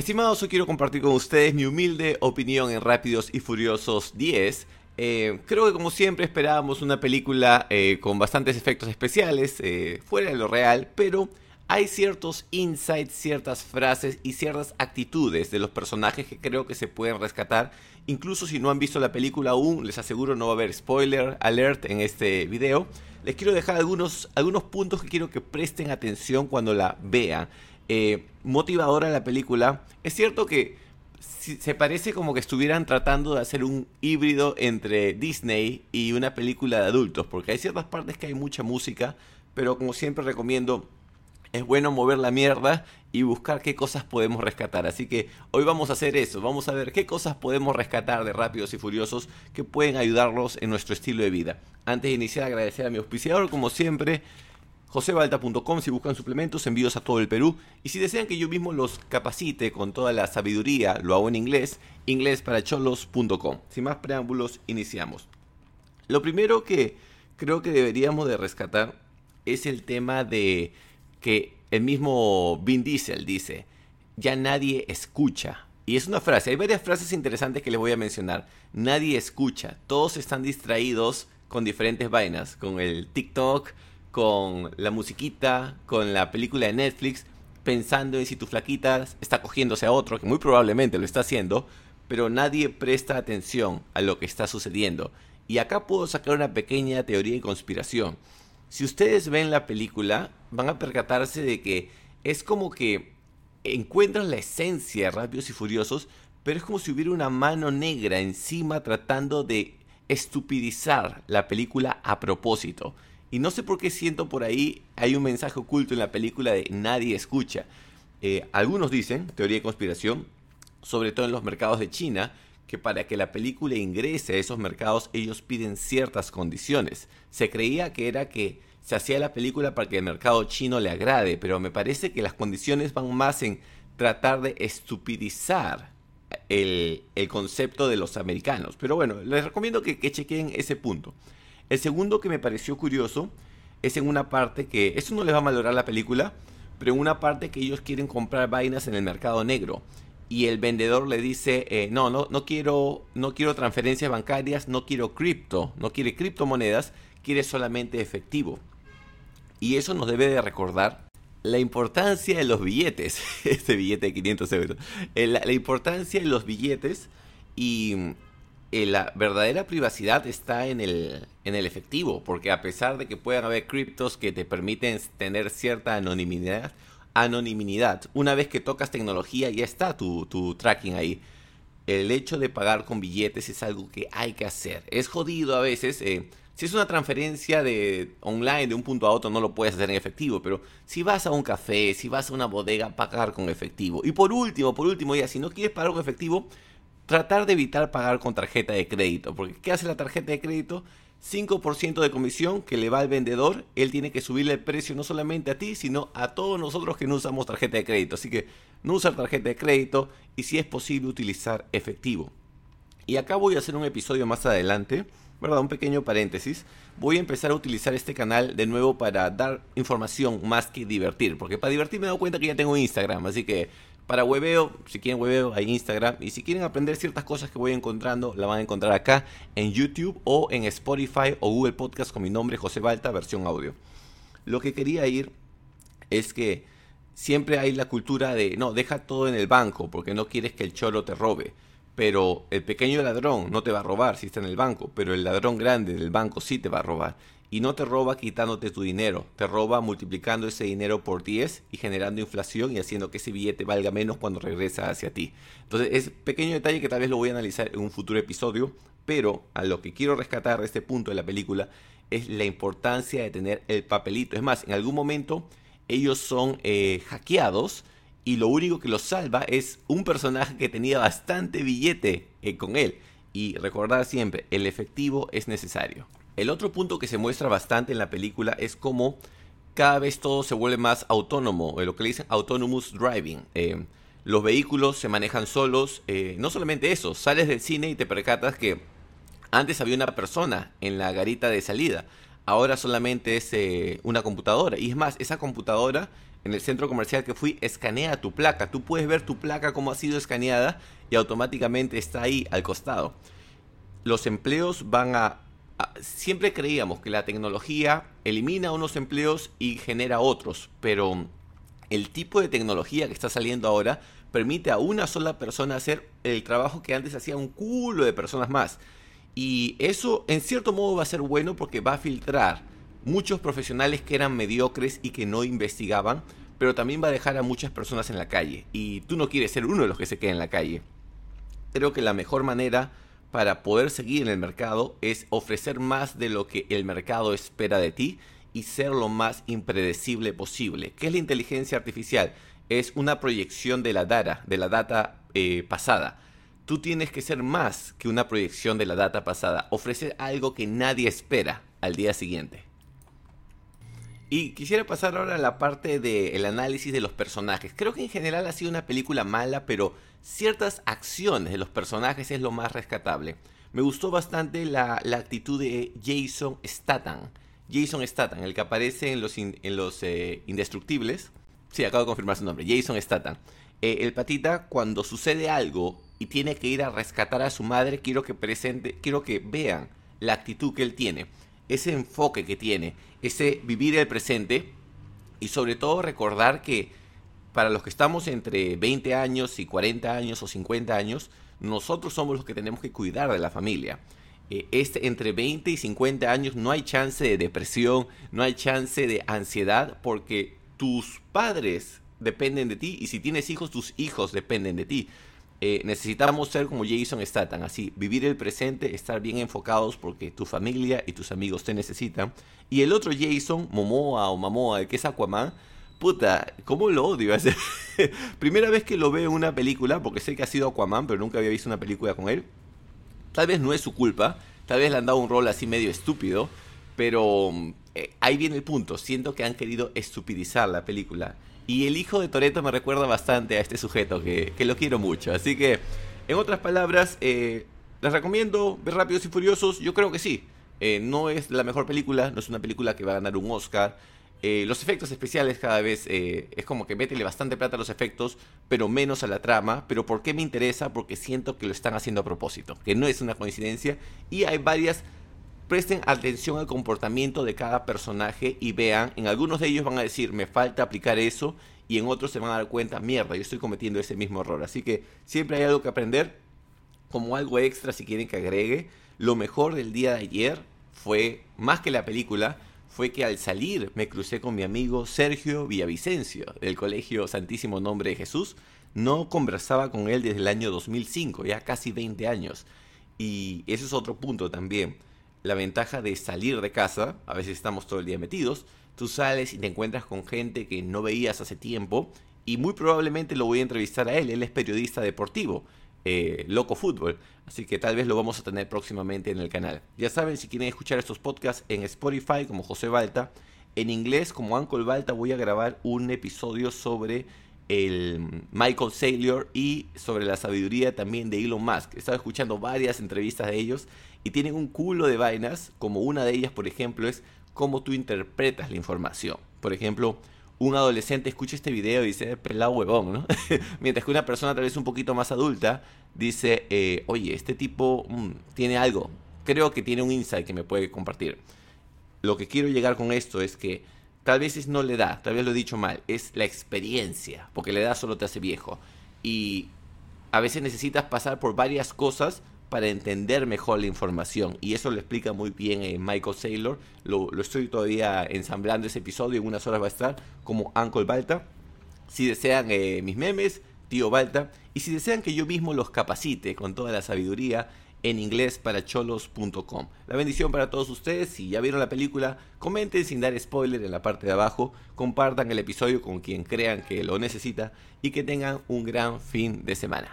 Estimados, hoy quiero compartir con ustedes mi humilde opinión en Rápidos y Furiosos 10. Eh, creo que como siempre esperábamos una película eh, con bastantes efectos especiales, eh, fuera de lo real, pero hay ciertos insights, ciertas frases y ciertas actitudes de los personajes que creo que se pueden rescatar. Incluso si no han visto la película aún, les aseguro no va a haber spoiler alert en este video. Les quiero dejar algunos, algunos puntos que quiero que presten atención cuando la vean eh, motivadora la película. Es cierto que se parece como que estuvieran tratando de hacer un híbrido entre Disney y una película de adultos, porque hay ciertas partes que hay mucha música, pero como siempre recomiendo, es bueno mover la mierda y buscar qué cosas podemos rescatar. Así que hoy vamos a hacer eso, vamos a ver qué cosas podemos rescatar de Rápidos y Furiosos que pueden ayudarnos en nuestro estilo de vida. Antes de iniciar, agradecer a mi auspiciador, como siempre, josebalta.com si buscan suplementos, envíos a todo el Perú. Y si desean que yo mismo los capacite con toda la sabiduría, lo hago en inglés, inglesparacholos.com. Sin más preámbulos, iniciamos. Lo primero que creo que deberíamos de rescatar es el tema de que el mismo Vin Diesel dice, ya nadie escucha. Y es una frase, hay varias frases interesantes que les voy a mencionar. Nadie escucha, todos están distraídos con diferentes vainas, con el TikTok, con la musiquita, con la película de Netflix, pensando en si tu flaquita está cogiéndose a otro, que muy probablemente lo está haciendo, pero nadie presta atención a lo que está sucediendo. Y acá puedo sacar una pequeña teoría de conspiración. Si ustedes ven la película, van a percatarse de que es como que encuentran la esencia de Rápidos y Furiosos, pero es como si hubiera una mano negra encima tratando de estupidizar la película a propósito. Y no sé por qué siento por ahí hay un mensaje oculto en la película de nadie escucha. Eh, algunos dicen, teoría de conspiración, sobre todo en los mercados de China, que para que la película ingrese a esos mercados ellos piden ciertas condiciones. Se creía que era que se hacía la película para que el mercado chino le agrade, pero me parece que las condiciones van más en tratar de estupidizar el, concepto de los americanos. Pero bueno, les recomiendo que chequen ese punto. El segundo que me pareció curioso es en una parte que, eso no les va a valorar la película, pero en una parte que ellos quieren comprar vainas en el mercado negro y el vendedor le dice, eh, no, no, no quiero, no quiero transferencias bancarias, no quiero cripto, no quiere criptomonedas, quiere solamente efectivo. Y eso nos debe de recordar la importancia de los billetes, este billete de 500 euros, eh, la importancia de los billetes y eh, la verdadera privacidad está en el, en el efectivo, porque a pesar de que puedan haber criptos que te permiten tener cierta anonimidad, anonimidad, una vez que tocas tecnología ya está tu, tu tracking ahí. El hecho de pagar con billetes es algo que hay que hacer. Es jodido a veces. Eh, si es una transferencia de online de un punto a otro no lo puedes hacer en efectivo, pero si vas a un café, si vas a una bodega, pagar con efectivo. Y por último, por último ya, si no quieres pagar con efectivo, tratar de evitar pagar con tarjeta de crédito. Porque ¿qué hace la tarjeta de crédito? 5% de comisión que le va al vendedor, él tiene que subirle el precio no solamente a ti, sino a todos nosotros que no usamos tarjeta de crédito. Así que no usar tarjeta de crédito y si es posible utilizar efectivo. Y acá voy a hacer un episodio más adelante, ¿verdad? Un pequeño paréntesis. Voy a empezar a utilizar este canal de nuevo para dar información más que divertir. Porque para divertir me he dado cuenta que ya tengo Instagram, así que para webeo, si quieren webeo, hay Instagram. Y si quieren aprender ciertas cosas que voy encontrando, la van a encontrar acá en YouTube o en Spotify o Google Podcast con mi nombre José Balta, versión audio. Lo que quería ir es que siempre hay la cultura de, no, deja todo en el banco porque no quieres que el choro te robe. Pero el pequeño ladrón no te va a robar si está en el banco, pero el ladrón grande del banco sí te va a robar y no te roba quitándote tu dinero, te roba multiplicando ese dinero por 10 y generando inflación y haciendo que ese billete valga menos cuando regresa hacia ti. Entonces es pequeño detalle que tal vez lo voy a analizar en un futuro episodio, pero a lo que quiero rescatar de este punto de la película es la importancia de tener el papelito. Es más, en algún momento ellos son eh, hackeados y lo único que los salva es un personaje que tenía bastante billete eh, con él. Y recordar siempre, el efectivo es necesario. El otro punto que se muestra bastante en la película es cómo cada vez todo se vuelve más autónomo, eh, lo que le dicen autonomous driving. Eh, los vehículos se manejan solos, eh, no solamente eso, sales del cine y te percatas que antes había una persona en la garita de salida, ahora solamente es una computadora. Y es más, esa computadora en el centro comercial que fui, escanea tu placa. Tú puedes ver tu placa cómo ha sido escaneada y automáticamente está ahí al costado. Los empleos van a, Siempre creíamos que la tecnología elimina unos empleos y genera otros, pero el tipo de tecnología que está saliendo ahora permite a una sola persona hacer el trabajo que antes hacía un culo de personas más. Y eso en cierto modo va a ser bueno porque va a filtrar muchos profesionales que eran mediocres y que no investigaban, pero también va a dejar a muchas personas en la calle. Y tú no quieres ser uno de los que se quede en la calle. Creo que la mejor manera para poder seguir en el mercado es ofrecer más de lo que el mercado espera de ti y ser lo más impredecible posible. ¿Qué es la inteligencia artificial? Es una proyección de la data, de la data eh, pasada. Tú tienes que ser más que una proyección de la data pasada, ofrecer algo que nadie espera al día siguiente. Y quisiera pasar ahora a la parte del análisis de los personajes. Creo que en general ha sido una película mala, pero ciertas acciones de los personajes es lo más rescatable. Me gustó bastante la, actitud de Jason Statham. Jason Statham, el que aparece en los, eh, Indestructibles. Sí, acabo de confirmar su nombre, Jason Statham. Eh, el patita, cuando sucede algo y tiene que ir a rescatar a su madre, quiero que presente, quiero que vean la actitud que él tiene ese enfoque que tiene, ese vivir el presente y sobre todo recordar que para los que estamos entre 20 años y 40 años o 50 años, nosotros somos los que tenemos que cuidar de la familia. Eh, este, entre 20 y 50 años no hay chance de depresión, no hay chance de ansiedad porque tus padres dependen de ti y si tienes hijos, tus hijos dependen de ti. Eh, necesitamos ser como Jason Statham, así, vivir el presente, estar bien enfocados porque tu familia y tus amigos te necesitan. Y el otro Jason, Momoa o Mamoa, que es Aquaman, puta, ¿cómo lo odio? Primera vez que lo veo en una película, porque sé que ha sido Aquaman, pero nunca había visto una película con él. Tal vez no es su culpa, tal vez le han dado un rol así medio estúpido, pero eh, ahí viene el punto, siento que han querido estupidizar la película. Y el hijo de Toreto me recuerda bastante a este sujeto, que, lo quiero mucho. Así que, en otras palabras, eh, les recomiendo ver Rápidos y Furiosos. Yo creo que sí. Eh, no es la mejor película, no es una película que va a ganar un Oscar. Los efectos especiales cada vez es como que métele bastante plata a los efectos, pero menos a la trama. Pero ¿por qué me interesa? Porque siento que lo están haciendo a propósito, que no es una coincidencia. Y hay varias presten atención al comportamiento de cada personaje y vean, en algunos de ellos van a decir, me falta aplicar eso, y en otros se van a dar cuenta, mierda, yo estoy cometiendo ese mismo error. Así que siempre hay algo que aprender, como algo extra si quieren que agregue. Lo mejor del día de ayer fue, más que la película, fue que al salir me crucé con mi amigo Sergio Villavicencio, del Colegio Santísimo Nombre de Jesús. No conversaba con él desde el año 2005, ya casi 20 años. Y ese es otro punto también la ventaja de salir de casa, a veces estamos todo el día metidos, tú sales y te encuentras con gente que no veías hace tiempo y muy probablemente lo voy a entrevistar a él, él es periodista deportivo, eh, Loco Fútbol, así que tal vez lo vamos a tener próximamente en el canal. Ya saben, si quieren escuchar estos podcasts en Spotify como José Balta, en inglés como Uncle Balta voy a grabar un episodio sobre el Michael Saylor y sobre la sabiduría también de Elon Musk. He estado escuchando varias entrevistas de ellos y tienen un culo de vainas, como una de ellas, por ejemplo, es cómo tú interpretas la información. Por ejemplo, un adolescente escucha este video y dice, pelado huevón, ¿no? Mientras que una persona tal vez un poquito más adulta dice, eh, oye, este tipo mm, tiene algo, creo que tiene un insight que me puede compartir. Lo que quiero llegar con esto es que tal vez es no le da, tal vez lo he dicho mal, es la experiencia, porque la edad solo te hace viejo. Y a veces necesitas pasar por varias cosas para entender mejor la información. Y eso lo explica muy bien eh, Michael Saylor. Lo, estoy todavía ensamblando ese episodio, en unas horas va a estar como Uncle Balta. Si desean eh, mis memes, tío Balta. Y si desean que yo mismo los capacite con toda la sabiduría en inglés para cholos.com. La bendición para todos ustedes. Si ya vieron la película, comenten sin dar spoiler en la parte de abajo. Compartan el episodio con quien crean que lo necesita y que tengan un gran fin de semana.